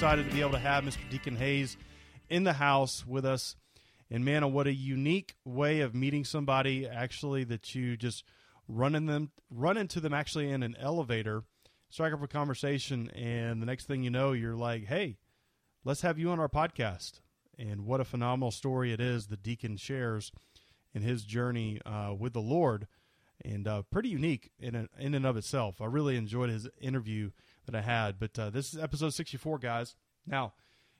Excited to be able to have Mr. Deacon Hayes in the house with us. And man, what a unique way of meeting somebody actually that you just run in them run into them actually in an elevator, strike up a conversation, and the next thing you know, you're like, Hey, let's have you on our podcast. And what a phenomenal story it is that Deacon shares in his journey uh, with the Lord, and uh, pretty unique in a, in and of itself. I really enjoyed his interview that I had. But uh, this is episode 64, guys. Now,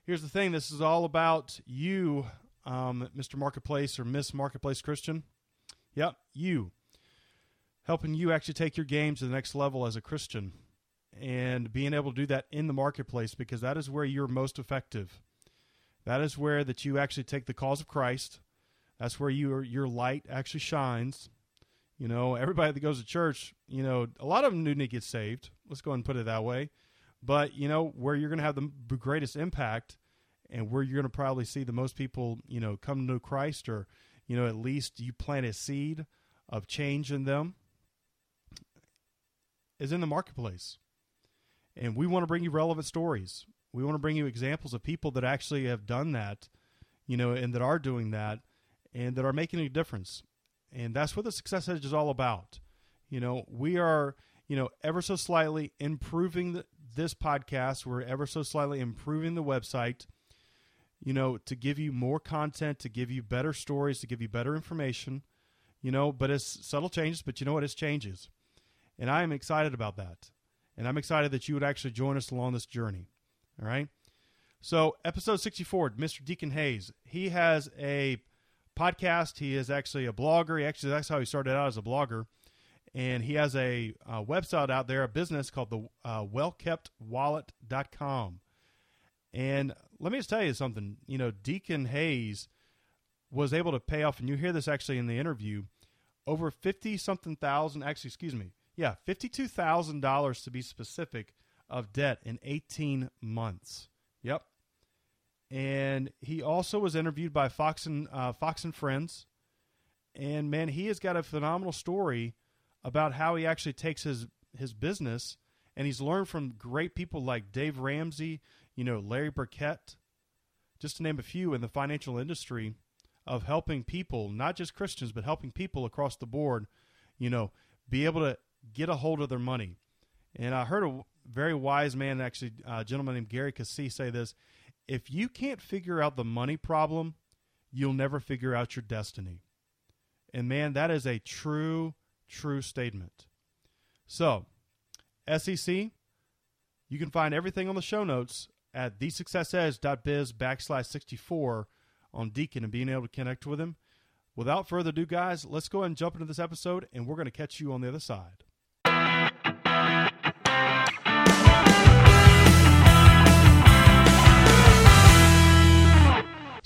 here's the thing this is all about you, um, Mr. Marketplace or Miss Marketplace Christian. Yep, you. Helping you actually take your game to the next level as a Christian and being able to do that in the marketplace because that is where you're most effective. That is where that you actually take the cause of Christ. That's where your your light actually shines. You know, everybody that goes to church, you know, a lot of them need to get saved. Let's go and put it that way. But you know where you're going to have the greatest impact, and where you're going to probably see the most people, you know, come to Christ, or you know, at least you plant a seed of change in them, is in the marketplace. And we want to bring you relevant stories. We want to bring you examples of people that actually have done that, you know, and that are doing that, and that are making a difference. And that's what the Success Edge is all about. You know, we are you know, ever so slightly improving the, this podcast. We're ever so slightly improving the website, you know, to give you more content, to give you better stories, to give you better information, you know, but it's subtle changes, but you know what? It's changes. And I am excited about that. And I'm excited that you would actually join us along this journey. All right. So, episode 64, Mr. Deacon Hayes, he has a podcast. He is actually a blogger. He actually, that's how he started out as a blogger and he has a, website out there, a business called the uh, wellkeptwallet.com. And let me just tell you something. You know, Deacon Hayes was able to pay off, and you hear this actually in the interview, over fifty something thousand. Actually, excuse me, yeah, fifty-two thousand dollars to be specific of debt in eighteen months. Yep. And he also was interviewed by Fox and uh, Fox and Friends, and man, he has got a phenomenal story about how he actually takes his his business and he's learned from great people like Dave Ramsey, you know, Larry Burkett, just to name a few in the financial industry of helping people, not just Christians, but helping people across the board, you know, be able to get a hold of their money. And I heard a very wise man, actually, a gentleman named Gary Keesee, say this if you can't figure out the money problem, you'll never figure out your destiny. And man, that is a true true statement. So, SEC, you can find everything on the show notes at thesuccessedge.biz backslash 64 on Deacon and being able to connect with him. Without further ado, guys, let's go ahead and jump into this episode, and we're going to catch you on the other side.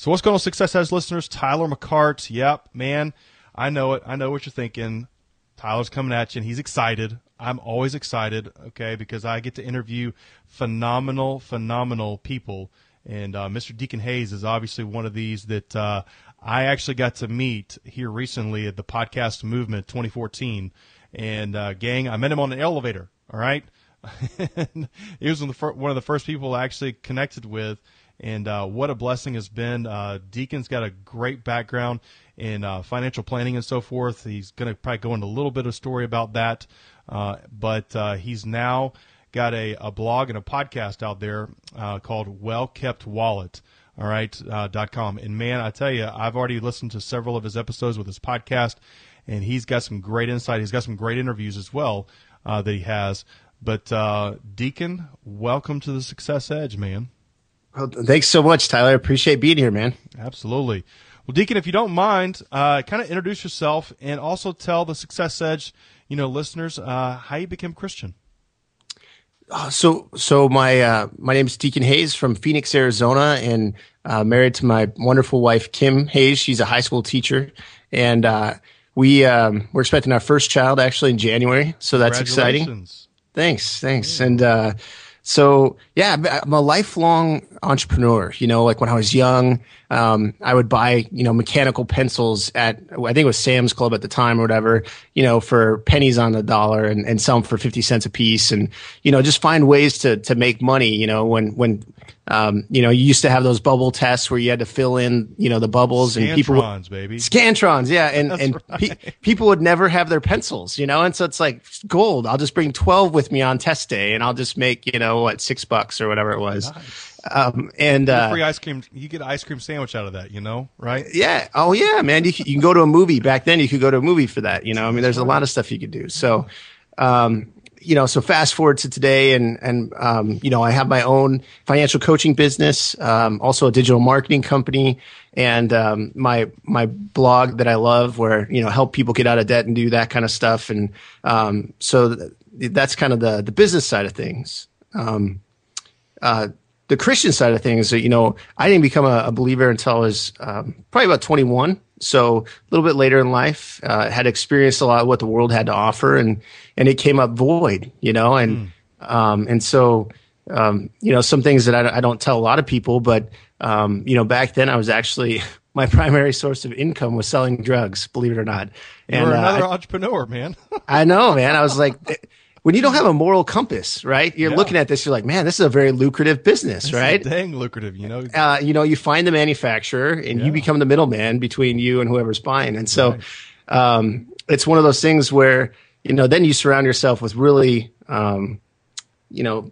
So, what's going on, Success Edge listeners? Tyler McCart. Yep, man, I know it. I know what you're thinking. Tyler's coming at you, and he's excited. I'm always excited, okay, because I get to interview phenomenal, phenomenal people. And uh, Mr. Deacon Hayes is obviously one of these that uh, I actually got to meet here recently at the Podcast Movement 2014. And uh, gang, I met him on an elevator. All right, he was one of, the, one of the first people I actually connected with, and uh, what a blessing has been. Uh, Deacon's got a great background in uh, financial planning and so forth. He's going to probably go into a little bit of story about that, uh, but uh, he's now got a, a blog and a podcast out there uh, called Well Kept Wallet. All right, uh, dot com. And man, I tell you, I've already listened to several of his episodes with his podcast, and he's got some great insight. He's got some great interviews as well uh, that he has. But Deacon, welcome to the Success Edge, man. Well, thanks so much, Tyler. Appreciate being here, man. Absolutely. Well, Deacon, if you don't mind, uh, kind of introduce yourself and also tell the Success Edge, you know, listeners uh, how you became Christian. Uh, so, so my uh, my name is Deacon Hayes from Phoenix, Arizona, and uh, married to my wonderful wife Kim Hayes. She's a high school teacher, and uh, we um, we're expecting our first child actually in January. So that's exciting. Thanks, thanks, and uh, so yeah, I'm a lifelong entrepreneur. You know, like when I was young, um, I would buy, you know, mechanical pencils at, I think it was Sam's Club at the time or whatever, you know, for pennies on the dollar and, and sell them for 50 cents a piece. And, you know, just find ways to, to make money, you know, when, when, um, you know, you used to have those bubble tests where you had to fill in, you know, the bubbles Scantrons, and people, would, baby. Scantrons. Yeah. And, and right. pe- people would never have their pencils, you know? And so it's like gold. I'll just bring 12 with me on test day and I'll just make, you know, what, six bucks or whatever it was. Nice. Um, and uh, free ice cream, you get an ice cream sandwich out of that, you know, right? Yeah. Oh, yeah, man. You can, you can go to a movie. Back then, you could go to a movie for that. You know, I mean, there's a lot of stuff you could do. So, um, you know, so fast forward to today, and and um, you know, I have my own financial coaching business, um, also a digital marketing company, and um, my my blog that I love, where you know, help people get out of debt and do that kind of stuff. And um, so that's kind of the the business side of things. Um, uh, the Christian side of things, you know, I didn't become a, a believer until I was um, probably about 21. So a little bit later in life, uh, had experienced a lot of what the world had to offer, and and it came up void, you know, and mm. um, and so um, you know some things that I, I, don't tell a lot of people, but um, you know back then I was actually my primary source of income was selling drugs, believe it or not. And, You're another uh, entrepreneur, man. I know, man. I was like when you don't have a moral compass, right? You're yeah. looking at this, you're like, man, this is a very lucrative business, this right? dang lucrative, you know. Uh, you know, you find the manufacturer and yeah. you become the middleman between you and whoever's buying. And so, right. um, it's one of those things where, you know, then you surround yourself with really, um, you know,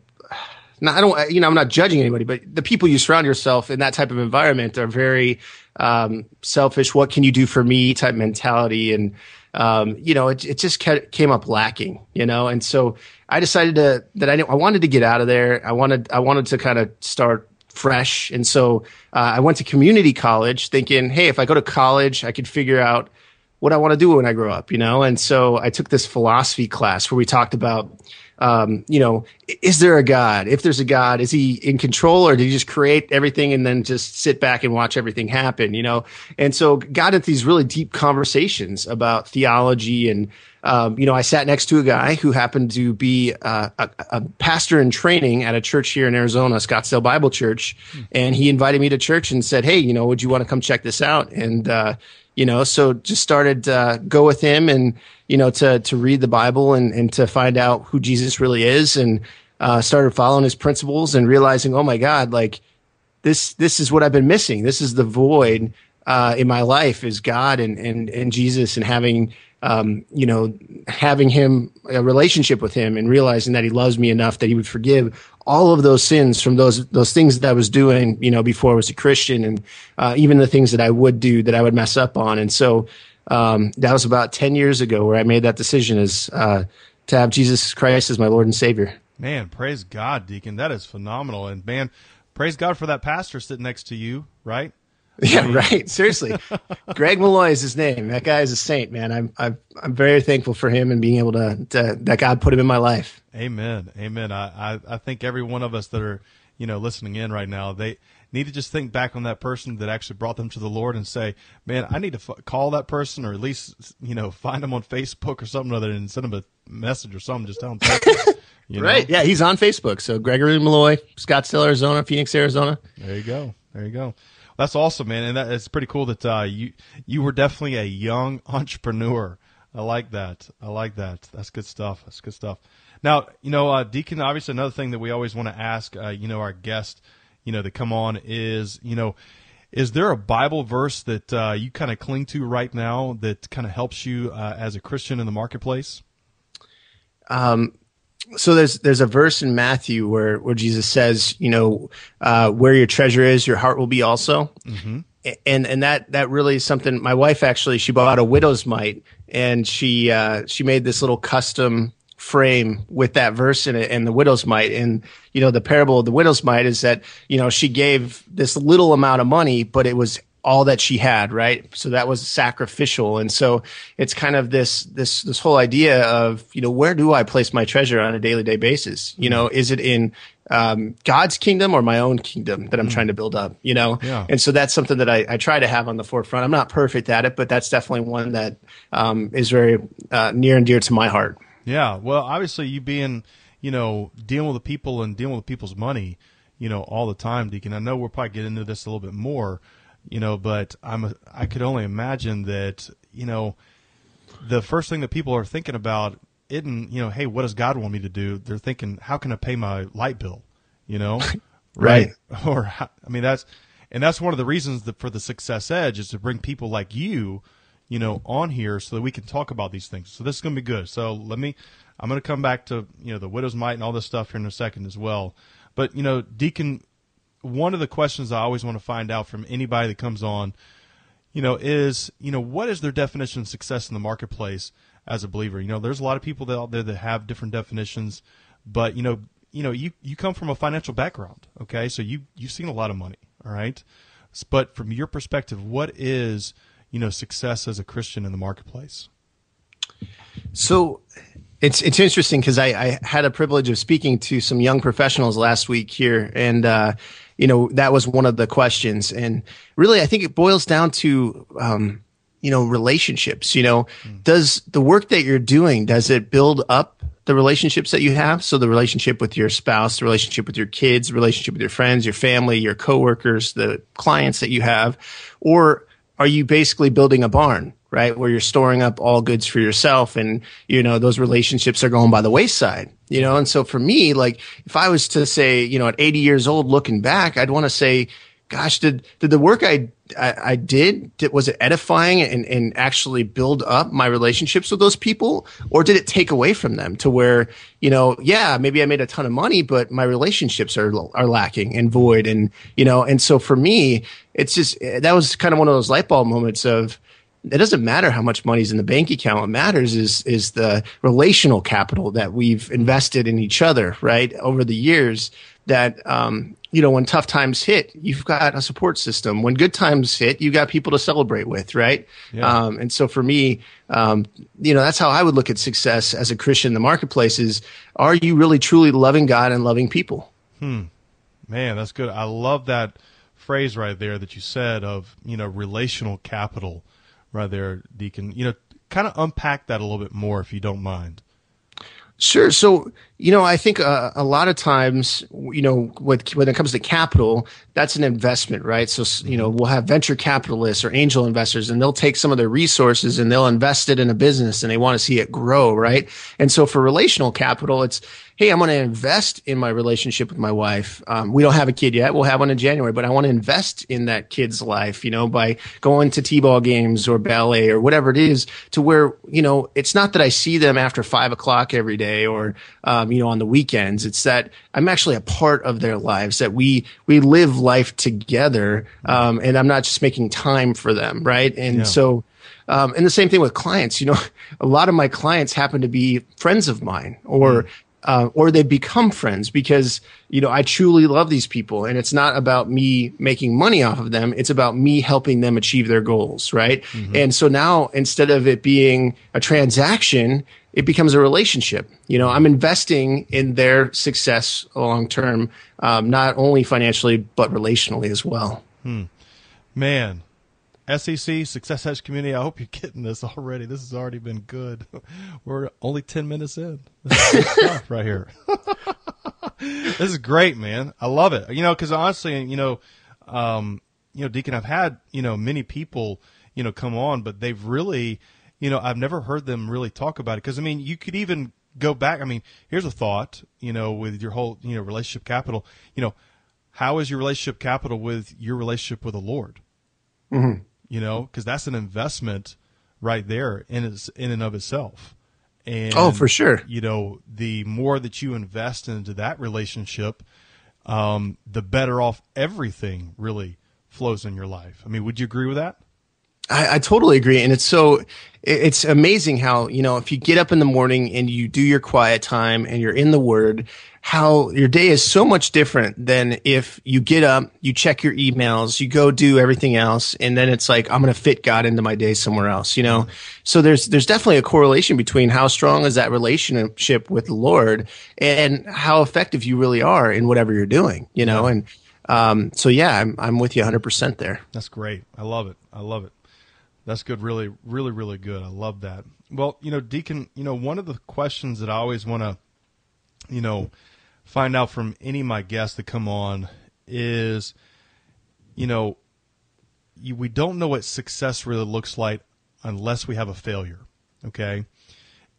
not, I don't, you know, I'm not judging anybody, but the people you surround yourself in that type of environment are very, um, selfish. What can you do for me type mentality. And, um, you know, it, it just came up lacking, you know, and so I decided to that I I wanted to get out of there. I wanted I wanted to kind of start fresh, and so uh, I went to community college, thinking, hey, if I go to college, I could figure out what I want to do when I grow up, you know. And so I took this philosophy class where we talked about um, you know, is there a God? If there's a God, is he in control or did he just create everything and then just sit back and watch everything happen, you know? And so got into these really deep conversations about theology and, um, you know, I sat next to a guy who happened to be uh, a, a, pastor in training at a church here in Arizona, Scottsdale Bible Church, and he invited me to church and said, "Hey, you know, would you want to come check this out?" And uh, you know, so just started go with him and you know, to to read the Bible and and to find out who Jesus really is, and uh, started following his principles and realizing, oh my God, like this this is what I've been missing. This is the void uh, in my life is God and and and Jesus and having um, you know having him a relationship with him and realizing that he loves me enough that he would forgive all of those sins from those those things that I was doing you know before I was a Christian and uh, even the things that I would do that I would mess up on and so um, that was about 10 years ago where I made that decision is uh, to have Jesus Christ as my Lord and Savior. Man, praise God, Deacon. That is phenomenal. And man, praise God for that pastor sitting next to you, right? Yeah, right. Seriously, Greg Malloy is his name. That guy is a saint, man. I'm I'm I'm very thankful for him and being able to, to that God put him in my life. Amen. Amen. I, I I think every one of us that are you know listening in right now, they need to just think back on that person that actually brought them to the Lord and say, man, I need to f- call that person or at least, you know, find them on Facebook or something other and send them a message or something. Just tell them. You know? Right. Yeah, he's on Facebook. So Gregory Malloy, Scottsdale, Arizona, Phoenix, Arizona. There you go. There you go. That's awesome, man, and that, it's pretty cool that uh, you you were definitely a young entrepreneur. I like that. I like that. That's good stuff. That's good stuff. Now, you know, uh, Deacon. Obviously, another thing that we always want to ask, uh, you know, our guest you know, that come on is, you know, is there a Bible verse that uh, you kind of cling to right now that kind of helps you uh, as a Christian in the marketplace? Um, so there's there's a verse in Matthew where where Jesus says, you know, uh, where your treasure is, your heart will be also. Mm-hmm. And and that that really is something. My wife actually she bought a widow's mite and she uh, she made this little custom frame with that verse in it and the widow's mite. And, you know, the parable of the widow's mite is that, you know, she gave this little amount of money, but it was all that she had, right? So that was sacrificial. And so it's kind of this, this, this whole idea of, you know, where do I place my treasure on a daily day basis? You know, is it in, um, God's kingdom or my own kingdom that I'm mm. trying to build up, you know? Yeah. And so that's something that I, I, try to have on the forefront. I'm not perfect at it, but that's definitely one that, um, is very, uh, near and dear to my heart. Yeah. Well, obviously you being, you know, dealing with the people and dealing with people's money, you know, all the time, Deacon. I know we'll probably get into this a little bit more, you know, but I'm a, I could only imagine that you know the first thing that people are thinking about isn't you know, hey, what does God want me to do? They're thinking, how can I pay my light bill? You know, right? Or I mean, that's and that's one of the reasons that for the Success Edge is to bring people like you, you know, on here so that we can talk about these things. So this is going to be good. So let me, I'm going to come back to you know the widow's mite and all this stuff here in a second as well. But you know, Deacon, one of the questions I always want to find out from anybody that comes on, you know, is you know what is their definition of success in the marketplace as a believer? You know, there's a lot of people out there that have different definitions, but you know, you know, you you come from a financial background, okay? So you you've seen a lot of money, all right? But from your perspective, what is you know success as a Christian in the marketplace? So it's it's interesting because I, I, had a privilege of speaking to some young professionals last week here, and uh, you know that was one of the questions. And really, I think it boils down to um, you know relationships. You know, mm. does the work that you're doing does it build up the relationships that you have? So the relationship with your spouse, the relationship with your kids, the relationship with your friends, your family, your coworkers, the clients that you have, or are you basically building a barn? Right? Where you're storing up all goods for yourself and, you know, those relationships are going by the wayside, you know? And so for me, like, if I was to say, you know, at 80 years old, looking back, I'd want to say, gosh, did, did the work I, I, I did, did, was it edifying and, and actually build up my relationships with those people? Or did it take away from them to where, you know, yeah, maybe I made a ton of money, but my relationships are, are lacking and void. And, you know, and so for me, it's just, that was kind of one of those light bulb moments of, it doesn't matter how much money's in the bank account. What matters is is the relational capital that we've invested in each other, right, over the years. That um, you know, when tough times hit, you've got a support system. When good times hit, you've got people to celebrate with, right? Yeah. Um, and so for me, um, you know, that's how I would look at success as a Christian in the marketplace: is are you really truly loving God and loving people? Hmm. Man, that's good. I love that phrase right there that you said of you know relational capital right there, Deacon. You know, kind of unpack that a little bit more if you don't mind. Sure. So, you know, I think uh, a lot of times, you know, with, when it comes to capital, that's an investment, right? So, you know, we'll have venture capitalists or angel investors and they'll take some of their resources and they'll invest it in a business and they want to see it grow, right? And so for relational capital, it's, hey, I'm going to invest in my relationship with my wife. Um, we don't have a kid yet. We'll have one in January, but I want to invest in that kid's life, you know, by going to T-ball games or ballet or whatever it is to where, you know, it's not that I see them after five o'clock every day or, um, you know, on the weekends. It's that I'm actually a part of their lives that we, we live life together. Um, and I'm not just making time for them. Right. And yeah. so, um, and the same thing with clients. You know, a lot of my clients happen to be friends of mine or, mm uh, or they become friends because you know I truly love these people, and it's not about me making money off of them. It's about me helping them achieve their goals, right? Mm-hmm. And so now instead of it being a transaction, it becomes a relationship. You know, I'm investing in their success long term, um, not only financially but relationally as well. Hmm. Man, SEC Success Edge Community. I hope you're getting this already. This has already been good. We're only ten minutes in. This is right here. this is great, man. I love it. You know, because honestly, you know, um, you know, Deacon, I've had you know many people you know come on, but they've really, you know, I've never heard them really talk about it. Because I mean, you could even go back. I mean, here's a thought. You know, with your whole you know relationship capital. You know, how is your relationship capital with your relationship with the Lord? Mm-hmm you know, because that's an investment right there in its, in and of itself. And oh, for sure. You know, the more that you invest into that relationship, um, the better off everything really flows in your life. I mean, would you agree with that? I, I totally agree, and it's so it's amazing how you know if you get up in the morning and you do your quiet time and you're in the Word, how your day is so much different than if you get up, you check your emails, you go do everything else, and then it's like I'm going to fit God into my day somewhere else. You know, so there's there's definitely a correlation between how strong is that relationship with the Lord and how effective you really are in whatever you're doing. You know, and um, so yeah, I'm I'm with you 100 percent there. That's great. I love it. I love it. That's good. Really, really, really good. I love that. Well, you know, Deacon, you know, one of the questions that I always want to, you know, find out from any of my guests that come on is, you know, you, we don't know what success really looks like unless we have a failure. Okay.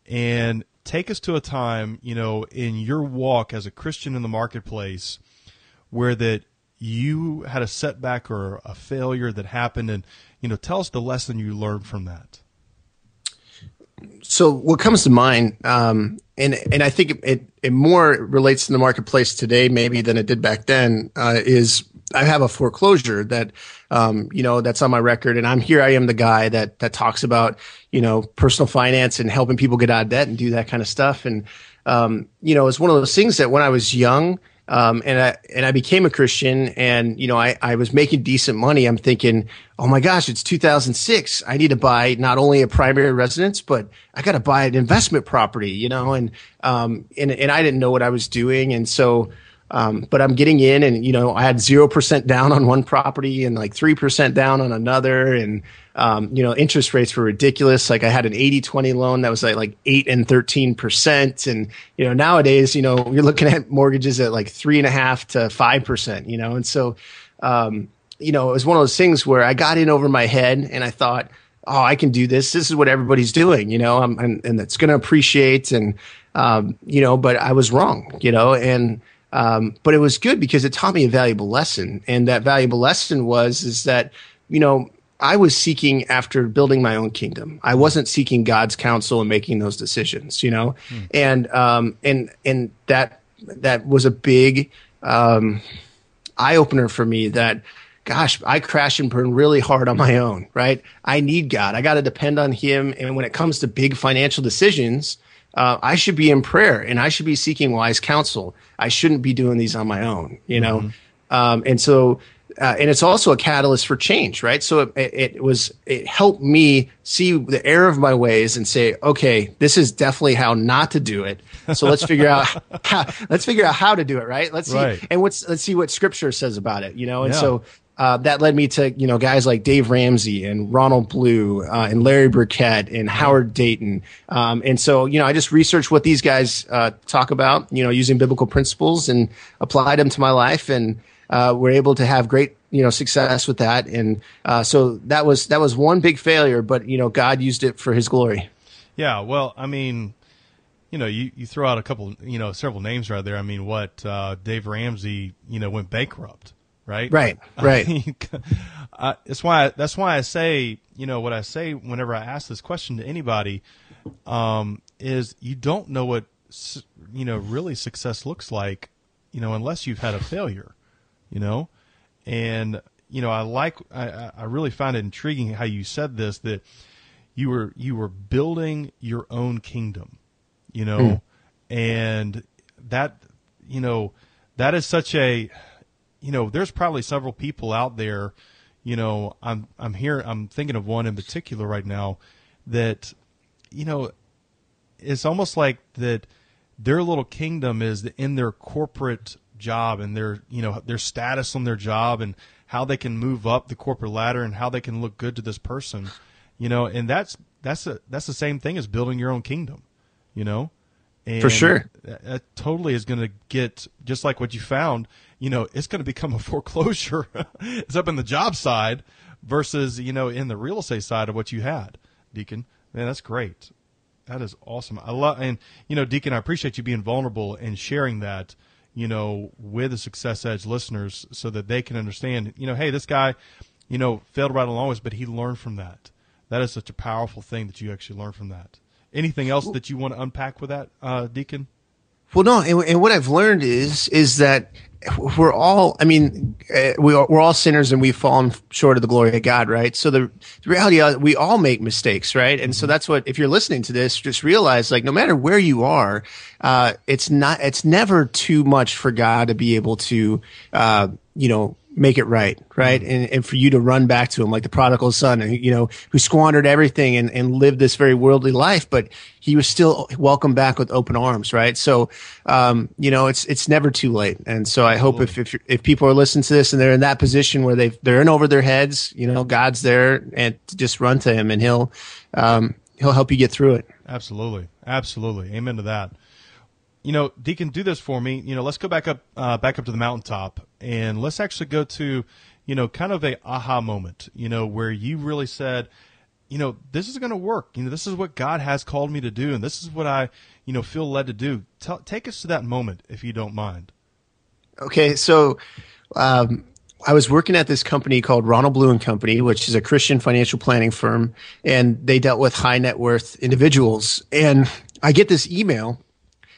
And take us to a time, you know, in your walk as a Christian in the marketplace where that you had a setback or a failure that happened and you know, tell us the lesson you learned from that. So what comes to mind, um, and and I think it, it, more relates to the marketplace today maybe than it did back then, uh, is I have a foreclosure that um, you know that's on my record, and I'm here. I am the guy that that talks about you know personal finance and helping people get out of debt and do that kind of stuff. And um, you know, it's one of those things that when I was young, um, and I and I became a Christian, and you know, I, I was making decent money. I'm thinking, oh my gosh, it's 2006. I need to buy not only a primary residence, but I got to buy an investment property. You know, and um, and and I didn't know what I was doing, and so um, but I'm getting in, and you know, I had zero percent down on one property and like three percent down on another, and um, you know, interest rates were ridiculous. Like I had an 80-20 loan that was like like eight and thirteen percent, and you know, nowadays, you know, you're looking at mortgages at like three and a half to five percent, you know, and so, um, you know, it was one of those things where I got in over my head, and I thought, oh, I can do this. This is what everybody's doing, you know, I'm, and, and it's going to appreciate, and um, you know, but I was wrong, you know, and um, but it was good because it taught me a valuable lesson, and that valuable lesson was is that you know I was seeking after building my own kingdom. I wasn't seeking God's counsel and making those decisions, you know, mm. and um, and and that that was a big um, eye opener for me. That gosh, I crash and burn really hard on my own, right? I need God. I got to depend on Him, and when it comes to big financial decisions, uh, I should be in prayer and I should be seeking wise counsel. I shouldn't be doing these on my own, you know? Mm-hmm. Um, and so, uh, and it's also a catalyst for change, right? So it, it, was, it helped me see the error of my ways and say, okay, this is definitely how not to do it. So let's figure out how, let's figure out how to do it, right? Let's see, right. and what's, let's see what scripture says about it, you know? And yeah. so, uh, that led me to you know guys like Dave Ramsey and Ronald Blue uh, and Larry Burkett and Howard Dayton, um, and so you know I just researched what these guys uh, talk about, you know, using biblical principles and applied them to my life, and uh, we're able to have great you know success with that, and uh, so that was that was one big failure, but you know God used it for His glory. Yeah, well, I mean, you know, you, you throw out a couple, you know, several names right there. I mean, what uh, Dave Ramsey, you know, went bankrupt right? Right, right. uh, that's why that's why I say you know what I say whenever I ask this question to anybody um, is you don't know what you know really success looks like you know unless you've had a failure you know and you know I like I, I really find it intriguing how you said this that you were you were building your own kingdom you know mm. and that you know that is such a you know, there's probably several people out there, you know, I'm I'm here I'm thinking of one in particular right now that you know, it's almost like that their little kingdom is in their corporate job and their you know their status on their job and how they can move up the corporate ladder and how they can look good to this person you know and that's that's a, that's the same thing as building your own kingdom you know and for sure that, that totally is going to get just like what you found you know, it's going to become a foreclosure. it's up in the job side versus, you know, in the real estate side of what you had, Deacon. Man, that's great. That is awesome. I love, and, you know, Deacon, I appreciate you being vulnerable and sharing that, you know, with the Success Edge listeners so that they can understand, you know, hey, this guy, you know, failed right along with, but he learned from that. That is such a powerful thing that you actually learn from that. Anything else that you want to unpack with that, uh, Deacon? Well, no, and, and what I've learned is is that we're all i mean uh, we are, we're all sinners and we've fallen short of the glory of god right so the, the reality is we all make mistakes right and so mm-hmm. that's what if you're listening to this just realize like no matter where you are uh, it's not it's never too much for god to be able to uh, you know make it right, right? Mm-hmm. And, and for you to run back to him like the prodigal son, and, you know, who squandered everything and, and lived this very worldly life, but he was still welcomed back with open arms, right? So, um, you know, it's, it's never too late. And so I hope if, if, if people are listening to this and they're in that position where they they're in over their heads, you know, God's there and just run to him and he'll, um, he'll help you get through it. Absolutely. Absolutely. Amen to that you know, Deacon, do this for me. You know, let's go back up, uh, back up to the mountaintop, and let's actually go to, you know, kind of a aha moment. You know, where you really said, you know, this is going to work. You know, this is what God has called me to do, and this is what I, you know, feel led to do. Take us to that moment, if you don't mind. Okay, so. Um, I was working at this company called Ronald Blue and Company, which is a Christian financial planning firm, and they dealt with high net worth individuals. And I get this email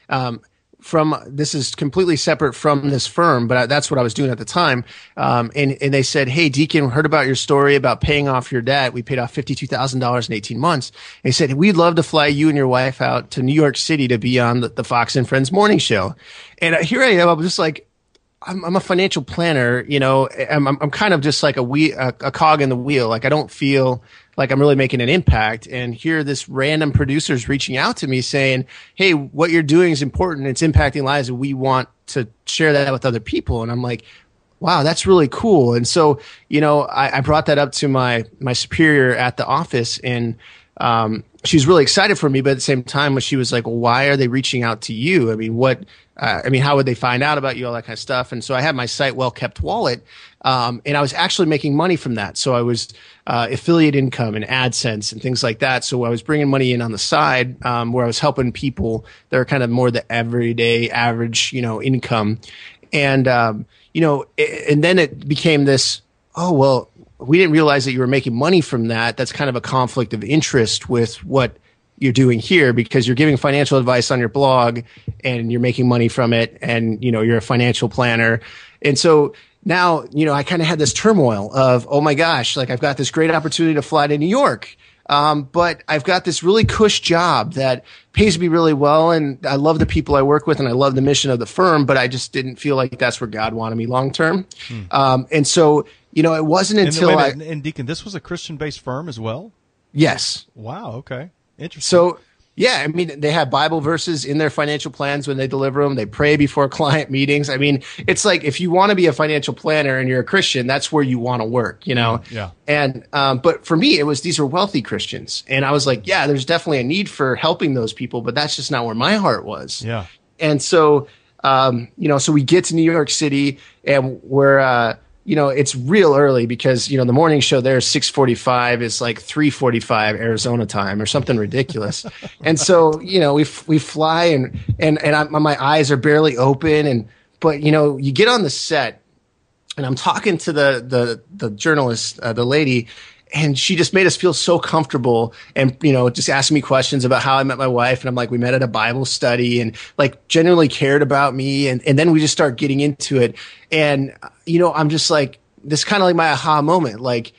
um, from this is completely separate from this firm, but I, that's what I was doing at the time. Um, and and they said, "Hey, Deacon, heard about your story about paying off your debt. We paid off fifty two thousand dollars in eighteen months." And they said, "We'd love to fly you and your wife out to New York City to be on the, the Fox and Friends morning show." And uh, here I am. I'm just like, I'm, I'm, a financial planner, you know, I'm, I'm, kind of just like a, we, a, a, cog in the wheel. Like I don't feel like I'm really making an impact. And here, this random producer's reaching out to me saying, Hey, what you're doing is important. It's impacting lives. And we want to share that with other people. And I'm like, wow, that's really cool. And so, you know, I, I brought that up to my, my superior at the office and, um, she was really excited for me, but at the same time, when she was like, well, why are they reaching out to you? I mean, what, uh, I mean, how would they find out about you, all that kind of stuff? And so I had my site well kept wallet, um, and I was actually making money from that. So I was uh, affiliate income and AdSense and things like that. So I was bringing money in on the side um, where I was helping people that are kind of more the everyday average, you know, income, and um, you know, and then it became this. Oh well, we didn't realize that you were making money from that. That's kind of a conflict of interest with what you're doing here because you're giving financial advice on your blog and you're making money from it and you know you're a financial planner. And so now you know i kind of had this turmoil of oh my gosh like i've got this great opportunity to fly to new york um, but i've got this really cush job that pays me really well and i love the people i work with and i love the mission of the firm but i just didn't feel like that's where god wanted me long term. Hmm. um, and so you know it wasn't until and, i and deacon this was a christian based firm as well? Yes. Wow okay Interesting. So, yeah, I mean, they have Bible verses in their financial plans when they deliver them. They pray before client meetings. I mean, it's like if you want to be a financial planner and you're a Christian, that's where you want to work, you know? Mm, yeah. And, um, but for me, it was these were wealthy Christians. And I was like, yeah, there's definitely a need for helping those people, but that's just not where my heart was. Yeah. And so, um, you know, so we get to New York City and we're, uh, you know, it's real early because, you know, the morning show there is 645 is like 345 Arizona time or something ridiculous. and so, you know, we, we fly and, and, and I, my eyes are barely open. And, but, you know, you get on the set and I'm talking to the, the, the journalist, uh, the lady, and she just made us feel so comfortable and you know just asking me questions about how i met my wife. And i'm like we met at a bible study and like genuinely cared about me. And, and then we just start getting into it. And you know i'm just like this kind of like my aha moment like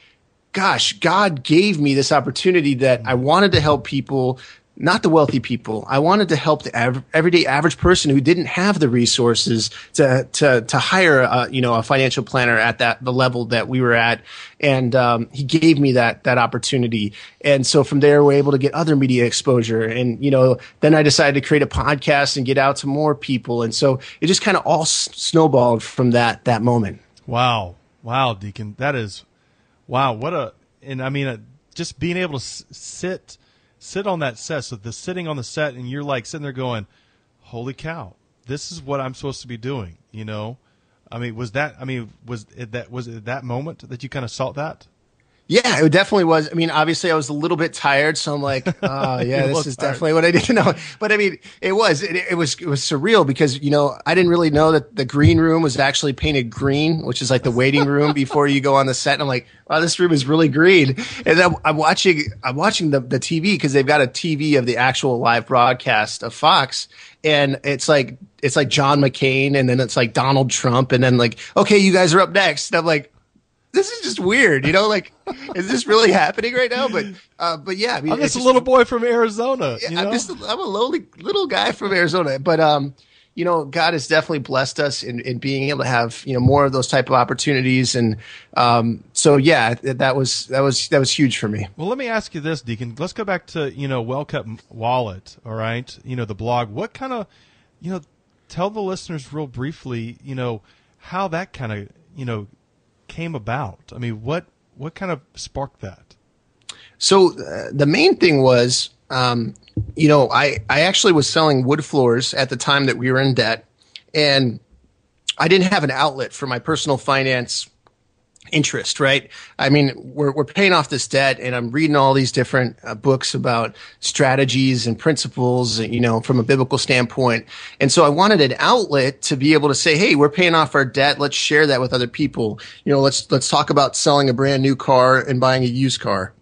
gosh god gave me this opportunity that i wanted to help people not the wealthy people. I wanted to help the av- everyday average person who didn't have the resources to to to hire a, you know a financial planner at that the level that we were at, and um, he gave me that that opportunity. And so from there, we're able to get other media exposure, and you know then I decided to create a podcast and get out to more people, and so it just kind of all s- snowballed from that that moment. Wow, wow, Deacon, that is wow. What a and I mean uh, just being able to s- sit sit on that set. So the sitting on the set and you're like sitting there going, "Holy cow, this is what I'm supposed to be doing." You know, I mean, was that? I mean, was it that was it that moment that you kind of saw that? Yeah, it definitely was. I mean, obviously, I was a little bit tired, so I'm like, oh yeah, this is tired. definitely what I need to know. But I mean, it was it, it, was it was surreal because you know I didn't really know that the green room was actually painted green, which is like the waiting room before you go on the set. And I'm like, wow, this room is really green. And then I'm watching I'm watching the the TV because they've got a TV of the actual live broadcast of Fox, and it's like it's like John McCain, and then it's like Donald Trump, and then like, okay, you guys are up next. And I'm like this is just weird, you know. Like, is this really happening right now? But, uh, but yeah, I mean, I'm just a little boy from Arizona. Yeah, you know? I'm just, a, I'm a lowly little guy from Arizona. But, um, you know, God has definitely blessed us in, in being able to have you know more of those type of opportunities, and um, so yeah, that was that was that was huge for me. Well, let me ask you this, Deacon. Let's go back to you know Well Kept Wallet. All right, you know the blog. What kind of you know tell the listeners real briefly, you know how that kind of you know came about? I mean, what what kind of sparked that? So uh, the main thing was, um, you know, I I actually was selling wood floors at the time that we were in debt, and I didn't have an outlet for my personal finance interest, right? I mean, we're, we're paying off this debt and I'm reading all these different uh, books about strategies and principles, you know, from a biblical standpoint. And so I wanted an outlet to be able to say, Hey, we're paying off our debt. Let's share that with other people. You know, let's, let's talk about selling a brand new car and buying a used car.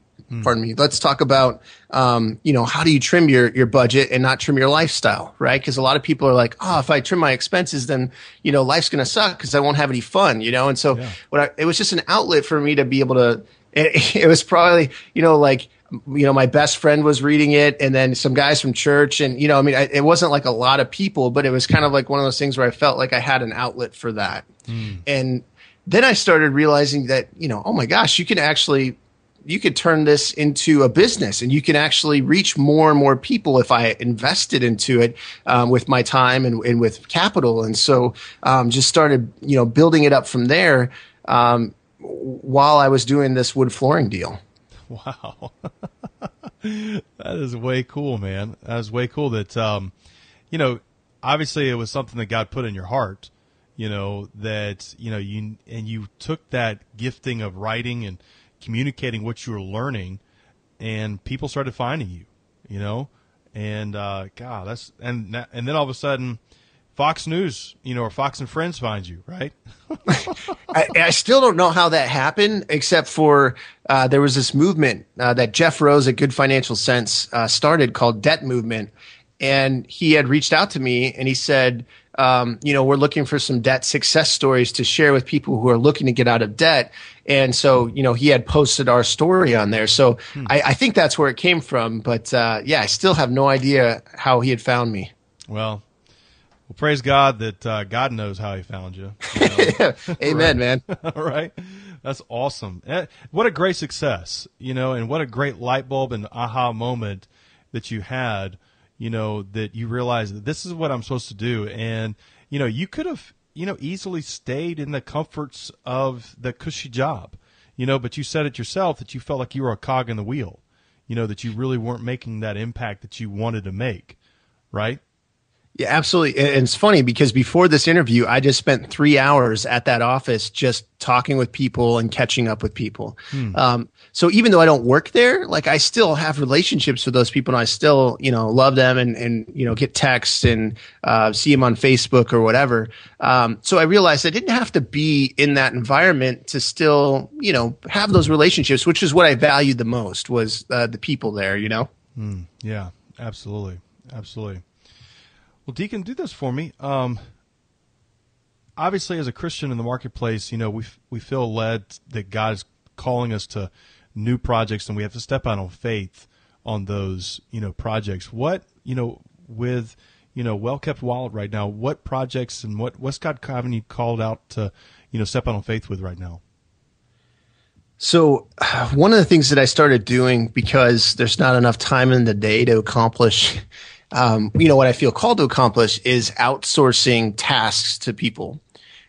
Pardon me. Let's talk about, um, you know, how do you trim your, your budget and not trim your lifestyle, right? Because a lot of people are like, oh, if I trim my expenses, then, you know, life's going to suck because I won't have any fun, you know? And so yeah. what I, it was just an outlet for me to be able to, it, it was probably, you know, like, you know, my best friend was reading it and then some guys from church. And, you know, I mean, I, it wasn't like a lot of people, but it was kind of like one of those things where I felt like I had an outlet for that. Mm. And then I started realizing that, you know, oh my gosh, you can actually you could turn this into a business and you can actually reach more and more people if I invested into it um, with my time and, and, with capital. And so um, just started, you know, building it up from there um, while I was doing this wood flooring deal. Wow. that is way cool, man. That is way cool that, um, you know, obviously it was something that God put in your heart, you know, that, you know, you, and you took that gifting of writing and, communicating what you were learning, and people started finding you. You know, and uh, God, that's and and then all of a sudden. Fox News, you know, or Fox and Friends finds you, right? I, I, still don't know how that happened, except for uh, there was this movement uh, that Jeff Rose at Good Financial Cents uh, started called Debt Movement, and he had reached out to me and he said, um, you know, we're looking for some debt success stories to share with people who are looking to get out of debt. And so, you know, he had posted our story on there. So hmm. I, I, think that's where it came from. But uh, yeah, I still have no idea how he had found me. Well, well, praise God that uh, God knows how He found you. you know? Amen, man. All right, that's awesome. Eh, what a great success, you know, and what a great light bulb and aha moment that you had you know, that you realize that this is what I'm supposed to do. And, you know, you could have, you know, easily stayed in the comforts of the cushy job, you know, but you said it yourself that you felt like you were a cog in the wheel, you know, that you really weren't making that impact that you wanted to make, right? Yeah, absolutely. And it's funny because before this interview, I just spent three hours at that office just talking with people and catching up with people. Hmm. Um, so even though I don't work there, like I still have relationships with those people and I still, you know, love them and, and, you know, get texts and, uh, see them on Facebook or whatever. Um, so I realized I didn't have to be in that environment to still, you know, have those relationships, which is what I valued the most was, uh, the people there, you know? Hmm. Yeah, absolutely. Absolutely. Well, Deacon, do this for me. Um, obviously, as a Christian in the marketplace, you know we we feel led that God is calling us to new projects, and we have to step out on faith on those you know projects. What you know with you know well kept wallet right now. What projects and what what's God having you called out to you know step out on faith with right now? So, one of the things that I started doing because there's not enough time in the day to accomplish um, you know, what I feel called to accomplish is outsourcing tasks to people.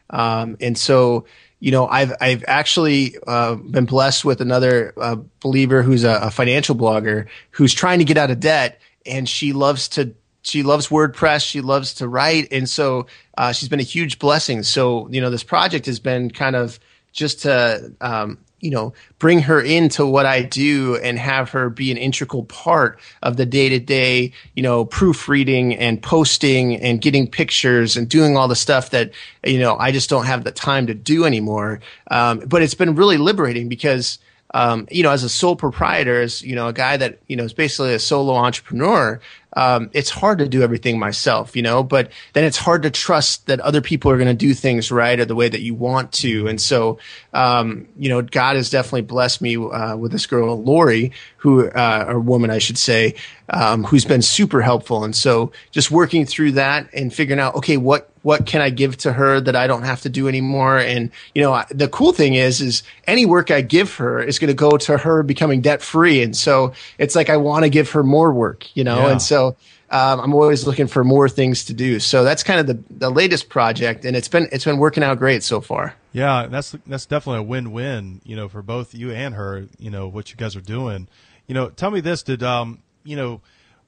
Um, and so, you know, I've I've actually uh, been blessed with another uh, believer who's a, a, financial blogger who's trying to get out of debt, and she loves to she loves WordPress, she loves to write, and so uh, she's been a huge blessing. So, you know, this project has been kind of just to um, you know, bring her into what I do and have her be an integral part of the day to day, you know, proofreading and posting and getting pictures and doing all the stuff that, you know, I just don't have the time to do anymore. Um, but it's been really liberating because, um, you know, as a sole proprietor, as you know, a guy that you know is basically a solo entrepreneur, um, it's hard to do everything myself, you know. But then it's hard to trust that other people are going to do things right or the way that you want to. And so, um, you know, God has definitely blessed me uh, with this girl, Lori, who uh, or woman, I should say, um, who's been super helpful. And so, just working through that and figuring out, okay, what what can I give to her that I don't have to do anymore? And, you know, the cool thing is, is any work I give her is going to go to her becoming debt free. And so it's like, I want to give her more work, you know? Yeah. And so, um, I'm always looking for more things to do. So that's kind of the, the latest project, and it's been it's been working out great so far. Yeah, that's that's definitely a win win, you know, for both you and her. You know what you guys are doing. You know, tell me this: Did um, you know,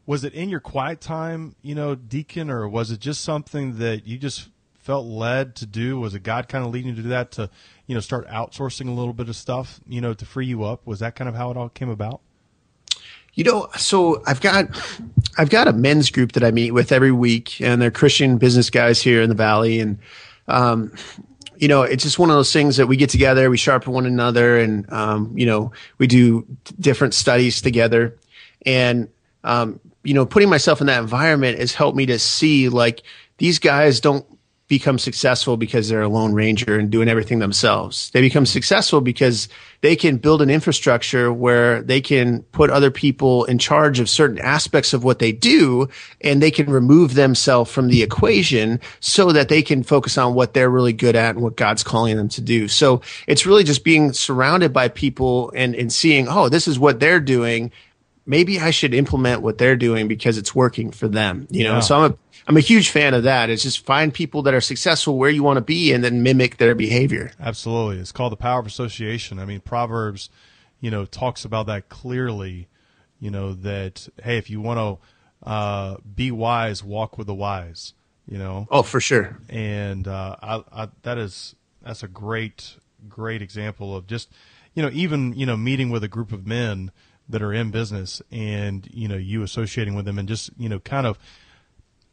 was it in your quiet time, you know, Deacon, or was it just something that you just felt led to do? Was it God kind of leading you to do that to, you know, start outsourcing a little bit of stuff, you know, to free you up? Was that kind of how it all came about? You know, so I've got I've got a men's group that I meet with every week, and they're Christian business guys here in the valley, and um, you know, it's just one of those things that we get together, we sharpen one another, and um, you know, we do different studies together, and um, you know, putting myself in that environment has helped me to see like these guys don't become successful because they're a lone ranger and doing everything themselves. They become successful because they can build an infrastructure where they can put other people in charge of certain aspects of what they do and they can remove themselves from the equation so that they can focus on what they're really good at and what God's calling them to do. So it's really just being surrounded by people and, and seeing, oh, this is what they're doing maybe I should implement what they're doing because it's working for them. You know, yeah. so I'm a I'm a huge fan of that. It's just find people that are successful where you want to be and then mimic their behavior. Absolutely. It's called the power of association. I mean, Proverbs, you know, talks about that clearly, you know, that hey, if you want to uh, be wise, walk with the wise, you know. Oh, for sure. And uh, I, I, that is that's a great great example of just you know even you know meeting with a group of men that are in business and you know you associating with them and just you know kind of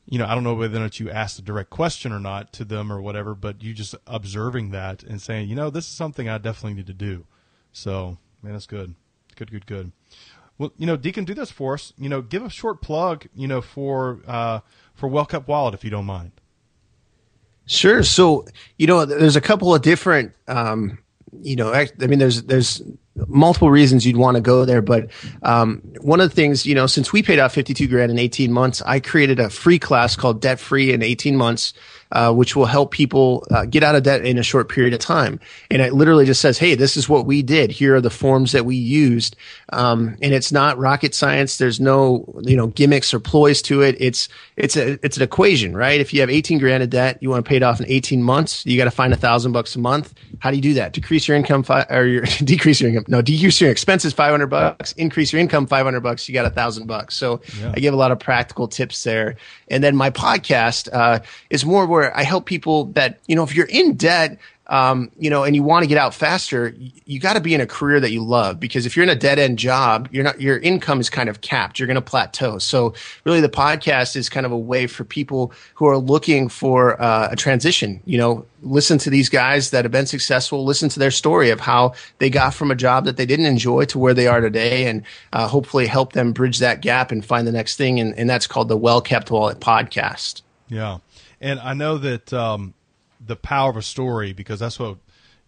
you know I don't know whether or not you asked a direct question or not to them or whatever, but you just observing that and saying you know this is something I definitely need to do. So man, that's good, good, good, good. Well, you know, Deacon, do this for us. You know, give a short plug, you know, for uh, for Well Kept Wallet, if you don't mind. Sure. So, you know, there's a couple of different, um, you know, I mean, there's there's multiple reasons you'd want to go there. But um, one of the things, you know, since we paid out 52 grand in 18 months, I created a free class called Debt Free in 18 months uh, which will help people uh, get out of debt in a short period of time. And it literally just says, "Hey, this is what we did. Here are the forms that we used." Um, and it's not rocket science. There's no you know gimmicks or ploys to it. It's it's a it's an equation, right? If you have 18 grand of debt, you want to pay it off in 18 months. You got to find a thousand bucks a month. How do you do that? Decrease your income fi- or your decrease your income. No, decrease your expenses 500 bucks. Increase your income 500 bucks. You got a thousand bucks. So yeah. I give a lot of practical tips there. And then my podcast uh, is more where I help people that you know if you're in debt, um, you know, and you want to get out faster, you, you got to be in a career that you love because if you're in a dead end job, you're not, your income is kind of capped. You're going to plateau. So really the podcast is kind of a way for people who are looking for uh, a transition, you know, listen to these guys that have been successful, listen to their story of how they got from a job that they didn't enjoy to where they are today and uh, hopefully help them bridge that gap and find the next thing. And, and that's called the Well Kept Wallet podcast. Yeah. And I know that, um, the power of a story because that's what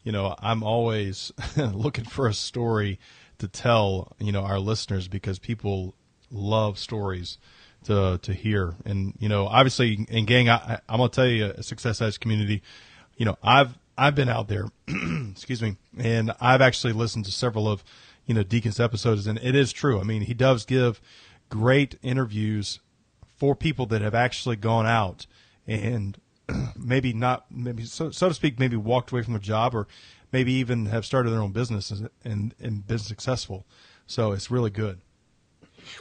you know i'm always looking for a story to tell you know our listeners because people love stories to to hear. And you know obviously and gang I, i'm gonna tell you a success edge community. You know i've i've been out there excuse me and i've actually listened to several of you know deacon's episodes and it is true. I mean he does give great interviews for people that have actually gone out and maybe not maybe so, so to speak maybe walked away from a job or maybe even have started their own business and and been successful so it's really good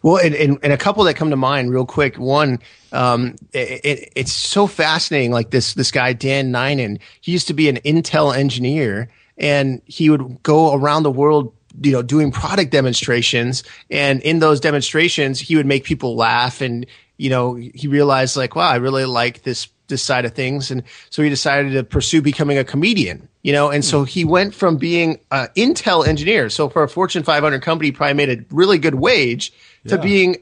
well, and, and, and, a couple that come to mind real quick. One, um, it, it, it's so fascinating. Like this, this guy, Dan Nainan, he used to be an Intel engineer and he would go around the world you know doing product demonstrations and in those demonstrations he would make people laugh and you know he realized like wow i really like this this side of things. And so he decided to pursue becoming a comedian you know? And so he went from being an intel engineer so for a fortune 500 company probably made a really good wage to being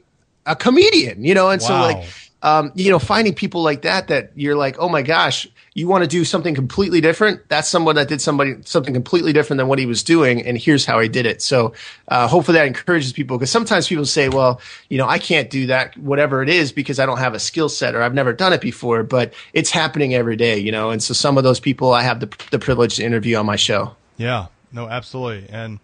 a comedian you know? And so like um, you know finding people like that that you're like oh my gosh you want to do something completely different that's someone that did somebody something completely different than what he was doing and here's how he did it so uh, hopefully that encourages people because sometimes people say well you know i can't do that whatever it is because i don't have a skill set or i've never done it before but it's happening every day you know and so some of those people i have the, the privilege to interview on my show Yeah, no, absolutely. And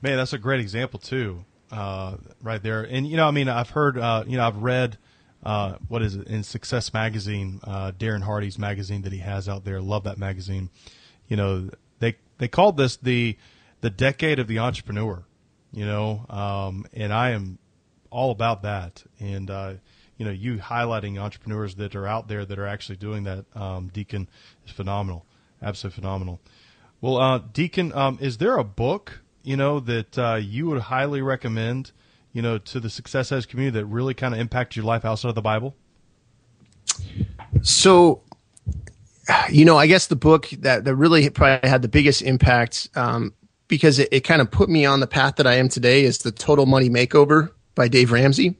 man, that's a great example too, uh, right there. And you know, I mean, I've heard, uh, you know, I've read, uh, what is it in Success Magazine, uh, Darren Hardy's magazine that he has out there. Love that magazine. You know, they they called this the the decade of the entrepreneur. You know, um, and I am all about that. And uh, you know, you highlighting entrepreneurs that are out there that are actually doing that, um, Deacon, is phenomenal. Absolutely phenomenal. Well, uh, Deacon, um, is there a book you know that uh, you would highly recommend, you know, to the Success Edge community that really kind of impacted your life outside of the Bible? So, you know, I guess the book that, that really probably had the biggest impact um, because it, it kind of put me on the path that I am today is the Total Money Makeover by Dave Ramsey.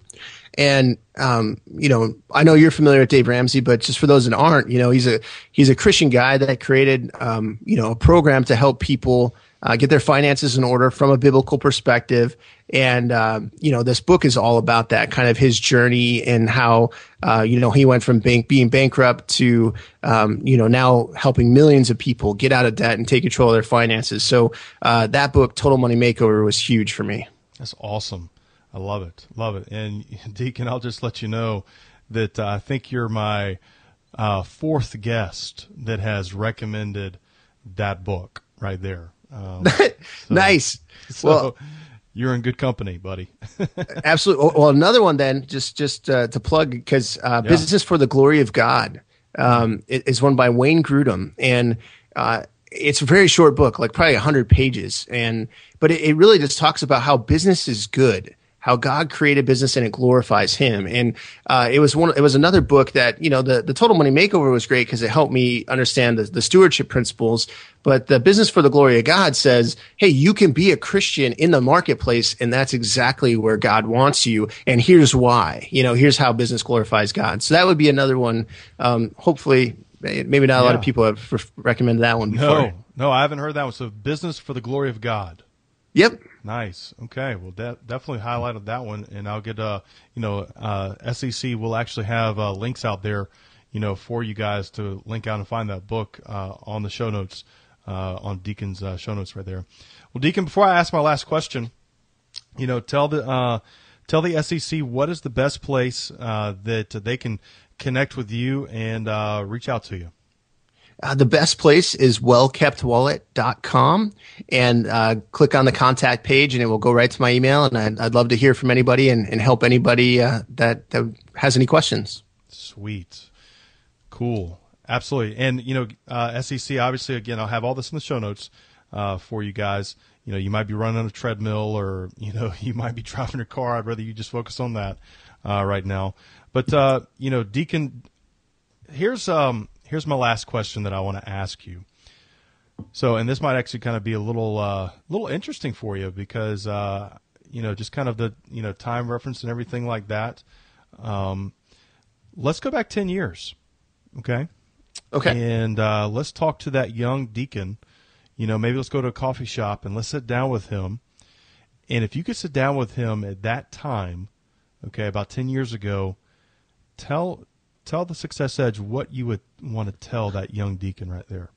And um, you know, I know you're familiar with Dave Ramsey, but just for those that aren't, you know, he's a he's a Christian guy that created um, you know a program to help people uh, get their finances in order from a biblical perspective. And um, you know, this book is all about that kind of his journey and how uh, you know he went from bank being bankrupt to um, you know now helping millions of people get out of debt and take control of their finances. So uh, that book, Total Money Makeover, was huge for me. That's awesome. I love it. Love it. And Deacon, I'll just let you know that uh, I think you're my uh, fourth guest that has recommended that book right there. Um, nice. so Well- you're in good company, buddy. Absolutely. Well, another one then, just just uh, to plug, because uh, Business for the Glory of God um, it- is one by Wayne Grudem, and uh, it's a very short book, like probably hundred pages, and but it, it really just talks about how business is good. How God created business and it glorifies Him, and uh, it was one. It was another book that you know the the Total Money Makeover was great because it helped me understand the, the stewardship principles. But the Business for the Glory of God says, hey, you can be a Christian in the marketplace, and that's exactly where God wants you. And here's why. You know, here's how business glorifies God. So that would be another one. Um, hopefully, maybe not a lot of people have re- recommended that one before. no, no, I haven't heard that one. So, business for the glory of God. Yep. Nice. Okay. Well, de- definitely highlighted that one, and I'll get uh, you know, uh, SEC will actually have uh, links out there, you know, for you guys to link out and find that book uh, on the show notes, uh, on Deacon's uh, show notes right there. Well, Deacon, before I ask my last question, you know, tell the uh, tell the SEC what is the best place uh, that they can connect with you and uh, reach out to you. Uh, the best place is wellkeptwallet.com and uh, click on the contact page and it will go right to my email. And I'd, I'd love to hear from anybody and, and help anybody uh, that, that has any questions. Sweet. Cool. Absolutely. And, you know, uh, SEC, obviously, again, I'll have all this in the show notes uh, for you guys. You know, you might be running on a treadmill or, you know, you might be driving your car. I'd rather you just focus on that uh, right now. But, you know, Deacon, here's, um, here's my last question that I want to ask you. So, and this might actually kind of be a little, uh, little interesting for you because, uh, you know, just kind of the, you know, time reference and everything like that. Um, let's go back 10 years. Okay. Okay. And uh, let's talk to that young deacon. You know, maybe let's go to a coffee shop and let's sit down with him. And if you could sit down with him at that time, okay, about 10 years ago, tell tell the Success Edge what you would want to tell that young deacon right there.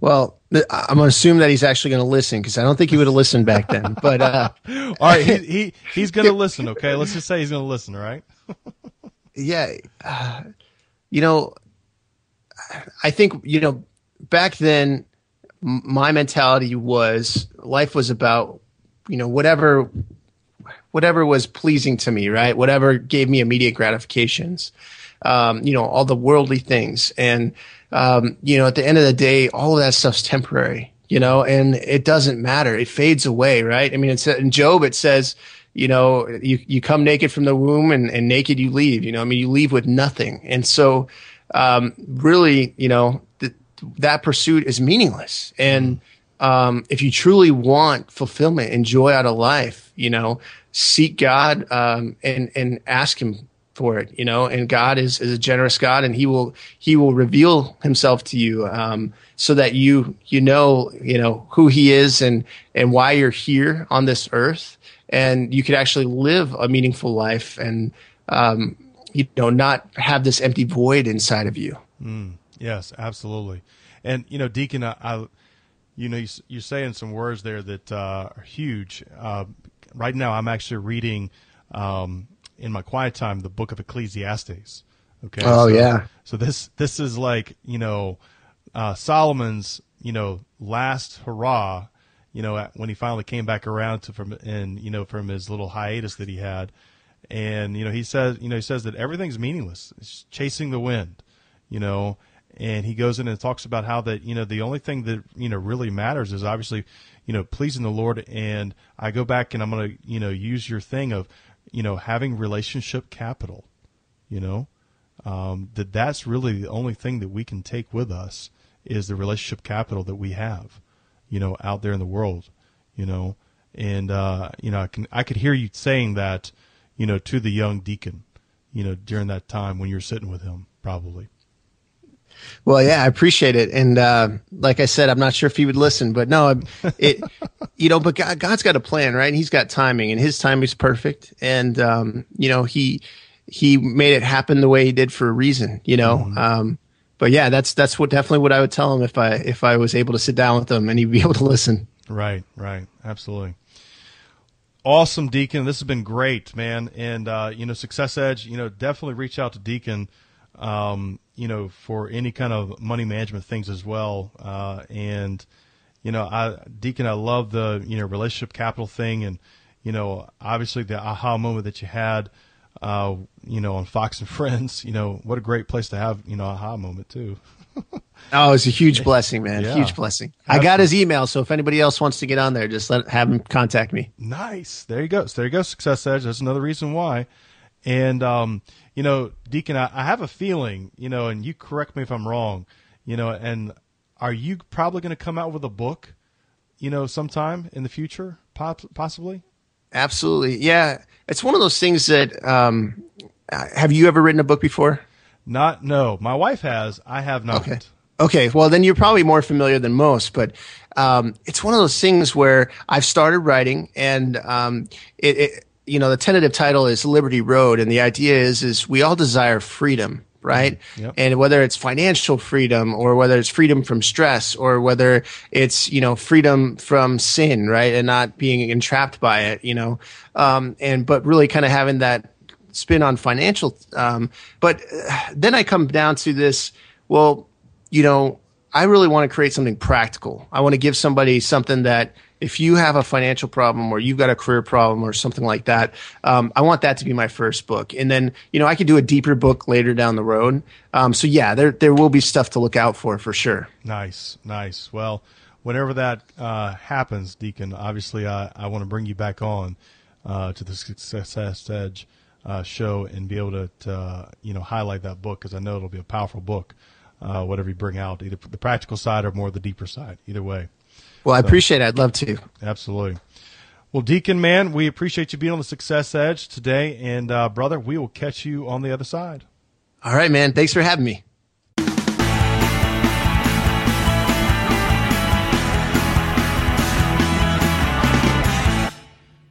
Well, I'm going to assume that he's actually going to listen because I don't think he would have listened back then. But uh, All right, he, he he's going to listen, okay? Let's just say he's going to listen, all right? yeah, uh, you know, I think you know back then my mentality was life was about you know whatever whatever was pleasing to me, right? Whatever gave me immediate gratifications, um, you know, all the worldly things. And, um, you know, at the end of the day, all of that stuff's temporary, you know, and it doesn't matter. It fades away, right? I mean, it's in Job, it says, you know, you, you come naked from the womb and, and naked you leave, you know, I mean, you leave with nothing. And so, um, really, you know, th- that pursuit is meaningless. And, um, if you truly want fulfillment and joy out of life, you know, seek God, um, and, and ask him for it, you know, and God is, is a generous God and he will, he will reveal himself to you, um, so that you, you know, you know, who he is and, and why you're here on this earth and you could actually live a meaningful life and um, you know not have this empty void inside of you. Mm, yes, absolutely. And you know, Deacon, I, I you know, you, are saying some words there that uh, are huge. Uh, right now, I'm actually reading um, in my quiet time the book of Ecclesiastes. Okay. Oh so, yeah. So this this is like you know uh, Solomon's you know last hurrah you know, when he finally came back around to from and you know from his little hiatus that he had, and you know he says you know he says that everything's meaningless, it's chasing the wind, you know, and he goes in and talks about how that you know the only thing that you know really matters is obviously you know pleasing the Lord, and I go back and I'm gonna you know use your thing of you know having relationship capital, you know, um, that that's really the only thing that we can take with us is the relationship capital that we have you know, out there in the world, you know, and uh, you know, I can I could hear you saying that, you know, to the young deacon, you know, during that time when you're sitting with him, probably. Well, yeah, I appreciate it, and uh, like I said, I'm not sure if he would listen, but no, it, you know, but God, God's got a plan, right? And He's got timing, and His timing is perfect, and um, you know, He He made it happen the way He did for a reason, you know. Mm-hmm. Um, but yeah, that's that's what definitely what I would tell him if I if I was able to sit down with him and he'd be able to listen. Right, right, absolutely. Awesome, Deacon. This has been great, man. And uh, you know, Success Edge. You know, definitely reach out to Deacon. Um, you know, for any kind of money management things as well. Uh, and you know, I Deacon, I love the you know relationship capital thing, and you know, obviously the aha moment that you had uh, you know, on Fox and Friends. You know, what a great place to have, you know, aha moment too. oh, it's a huge blessing, man. Yeah. Huge blessing. Absolutely. I got his email, so if anybody else wants to get on there, just let have him contact me. Nice. There you go. So there you go. Success Edge. That's another reason why. And um, you know, Deacon, I, I have a feeling, you know, and you correct me if I'm wrong, you know, and are you probably going to come out with a book, you know, sometime in the future, possibly? Absolutely. Yeah. It's one of those things that, um, have you ever written a book before? Not, no. My wife has. I have not. Okay. Okay. Well, then you're probably more familiar than most, but, um, it's one of those things where I've started writing and, um, it, it you know, the tentative title is Liberty Road. And the idea is, is we all desire freedom right? Yep. And whether it's financial freedom or whether it's freedom from stress or whether it's, you know, freedom from sin, right? And not being entrapped by it, you know, um, and, but really kind of having that spin on financial. Um, but uh, then I come down to this, well, you know, I really want to create something practical. I want to give somebody something that if you have a financial problem or you've got a career problem or something like that, um, I want that to be my first book. And then, you know, I could do a deeper book later down the road. Um, so yeah, there, there will be stuff to look out for, for sure. Nice. Nice. Well, whenever that, uh, happens, Deacon, obviously I, I want to bring you back on, uh, to the Success Edge, uh, show and be able to, to you know, highlight that book because I know it'll be a powerful book. Uh, whatever you bring out, either the practical side or more the deeper side. Either way. Well, I so, appreciate it. I'd love to. Absolutely. Well, Deacon, man, we appreciate you being on the Success Edge today. And, uh, brother, we will catch you on the other side. All right, man. Thanks for having me.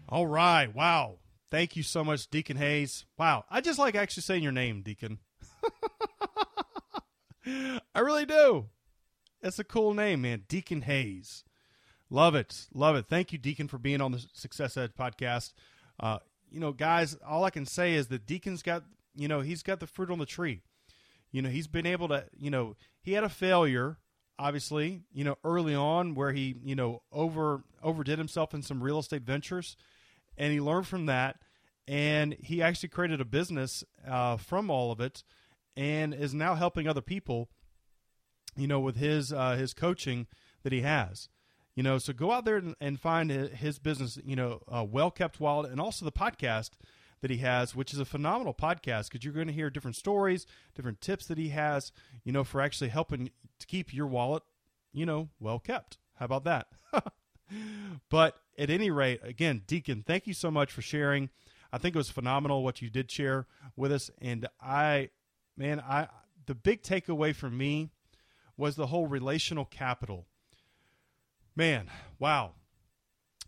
All right. Wow. Thank you so much, Deacon Hayes. Wow. I just like actually saying your name, Deacon. I really do. It's a cool name, man. Deacon Hayes. Love it. Love it. Thank you, Deacon, for being on the Success Edge podcast. Uh, you know, guys, all I can say is that Deacon's got, you know, he's got the fruit on the tree. You know, he's been able to, you know, he had a failure, obviously, you know, early on where he, you know, over overdid himself in some real estate ventures. and he learned from that, and he actually created a business uh, from all of it, and is now helping other people. You know, with his uh, his coaching that he has. You know, so go out there and, and find his business. You know, uh, well kept wallet, and also the podcast that he has, which is a phenomenal podcast because you're going to hear different stories, different tips that he has. You know, for actually helping to keep your wallet, you know, well kept. How about that? but at any rate, again, Deacon, thank you so much for sharing. I think it was phenomenal what you did share with us, and I, man, I the big takeaway for me was the whole relational capital. Man, wow.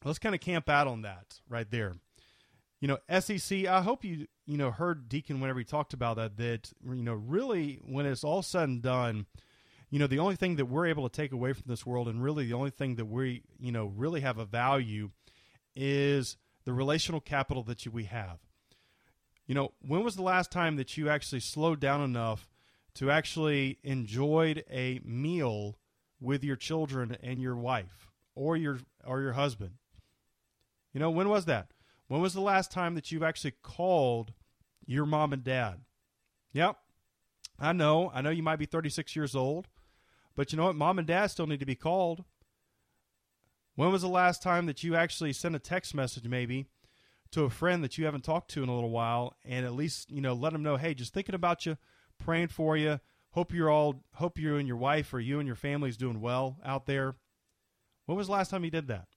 Let's kind of camp out on that right there. You know, SEC, I hope you, you know, heard Deacon whenever he talked about that, that, you know, really when it's all said and done, you know, the only thing that we're able to take away from this world and really the only thing that we, you know, really have a value is the relational capital that you, we have. You know, when was the last time that you actually slowed down enough to actually enjoyed a meal with your children and your wife or your or your husband. You know, when was that? When was the last time that you've actually called your mom and dad? Yep. I know. I know you might be 36 years old, but you know what? Mom and dad still need to be called. When was the last time that you actually sent a text message maybe to a friend that you haven't talked to in a little while and at least, you know, let them know, "Hey, just thinking about you, praying for you. Hope you're all hope you and your wife or you and your family's doing well out there. When was the last time you did that?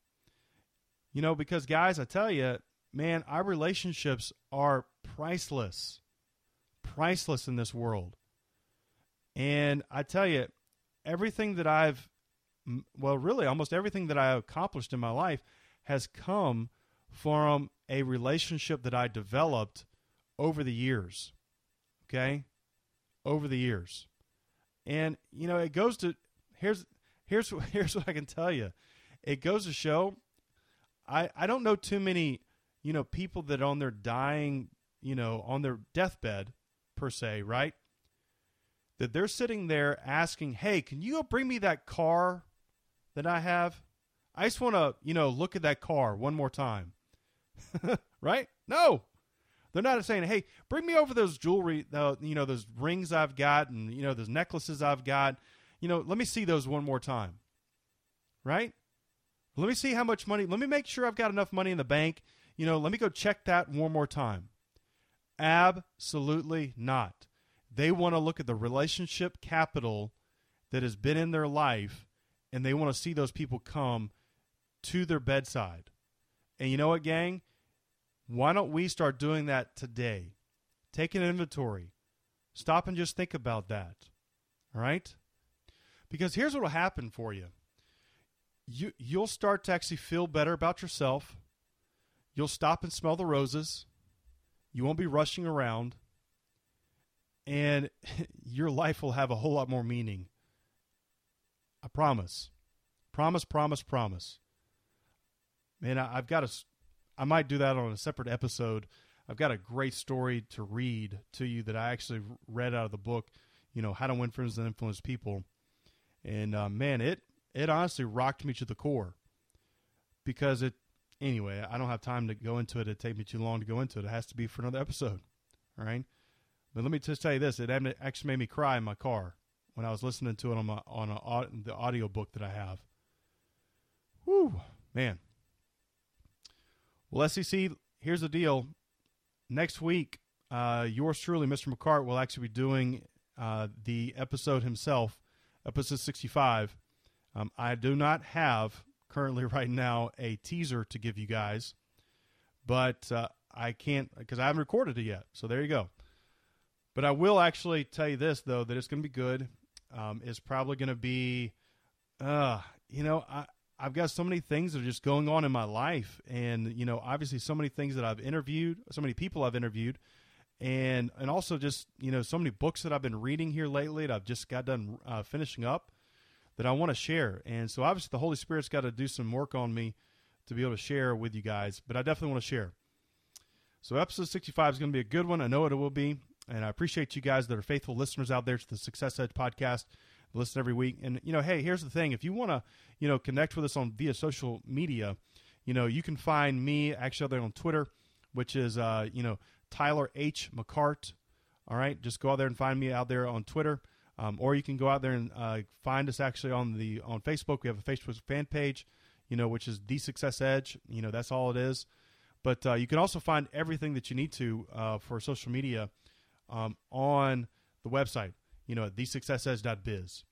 You know, because guys, I tell you, man, our relationships are priceless. Priceless in this world. And I tell you, everything that I've well, really almost everything that I accomplished in my life has come from a relationship that I developed over the years. Okay? over the years. And you know, it goes to here's here's here's what I can tell you. It goes to show I I don't know too many, you know, people that on their dying, you know, on their deathbed per se, right? That they're sitting there asking, "Hey, can you go bring me that car that I have? I just want to, you know, look at that car one more time." right? No. They're not saying, "Hey, bring me over those jewelry, uh, you know, those rings I've got, and you know, those necklaces I've got. You know, let me see those one more time." Right? Let me see how much money. Let me make sure I've got enough money in the bank. You know, let me go check that one more time. Absolutely not. They want to look at the relationship capital that has been in their life, and they want to see those people come to their bedside. And you know what, gang? Why don't we start doing that today? Take an inventory. Stop and just think about that. All right? Because here's what will happen for you. You you'll start to actually feel better about yourself. You'll stop and smell the roses. You won't be rushing around. And your life will have a whole lot more meaning. I promise. Promise, promise, promise. Man, I, have got a I might do that on a separate episode. I've got a great story to read to you that I actually read out of the book. You know how to win friends and influence people, and uh, man, it it honestly rocked me to the core because it. Anyway, I don't have time to go into it. It'd take me too long to go into it. It has to be for another episode. All right, but let me just tell you this: it actually made me cry in my car when I was listening to it on my on a, the audio book that I have. Whew, man. Well, SEC, here's the deal. Next week, uh, yours truly, Mr. McCart, will actually be doing uh, the episode himself, episode 65. Um, I do not have currently right now a teaser to give you guys, but uh, I can't because I haven't recorded it yet. So there you go. But I will actually tell you this though that it's going to be good. Um, it's probably going to be, uh, you know, I I've got so many things that are just going on in my life, and you know, obviously, so many things that I've interviewed, so many people I've interviewed, and and also just you know, so many books that I've been reading here lately that I've just got done uh, finishing up that I want to share. And so, obviously, the Holy Spirit's got to do some work on me to be able to share with you guys, but I definitely want to share. So, episode 65 is going to be a good one. I know it will be. And I appreciate you guys that are faithful listeners out there to the Success Edge podcast listen every week. And you know, hey, here's the thing: if you want to, you know, connect with us on via social media, you know, you can find me actually out there on Twitter, which is, uh, you know, Tyler H. McCart. All right, just go out there and find me out there on Twitter. Um, or you can go out there and uh, find us actually on the on Facebook. We have a Facebook fan page, you know, which is the Success Edge. You know, that's all it is. But uh, you can also find everything that you need to uh, for social media um, on the website. You know, at thesuccessedge.biz.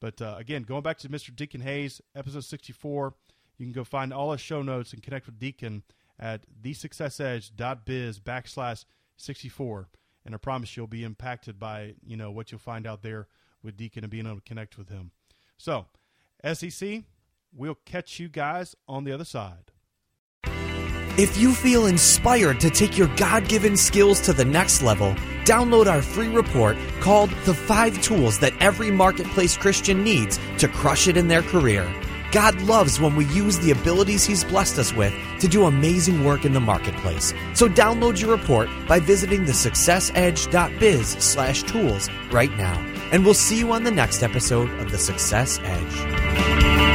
But uh, again, going back to Mr. Deacon Hayes, episode sixty-four, you can go find all his show notes and connect with Deacon at thesuccessedge.biz backslash sixty-four and I promise you'll be impacted by you know what you'll find out there with Deacon and being able to connect with him. So, SEC, we'll catch you guys on the other side. If you feel inspired to take your God given skills to the next level, download our free report called The Five Tools That Every Marketplace Christian Needs to Crush It in Their Career. God loves when we use the abilities He's blessed us with to do amazing work in the marketplace. So download your report by visiting the thesuccessedge.biz slash tools right now. And we'll see you on the next episode of The Success Edge.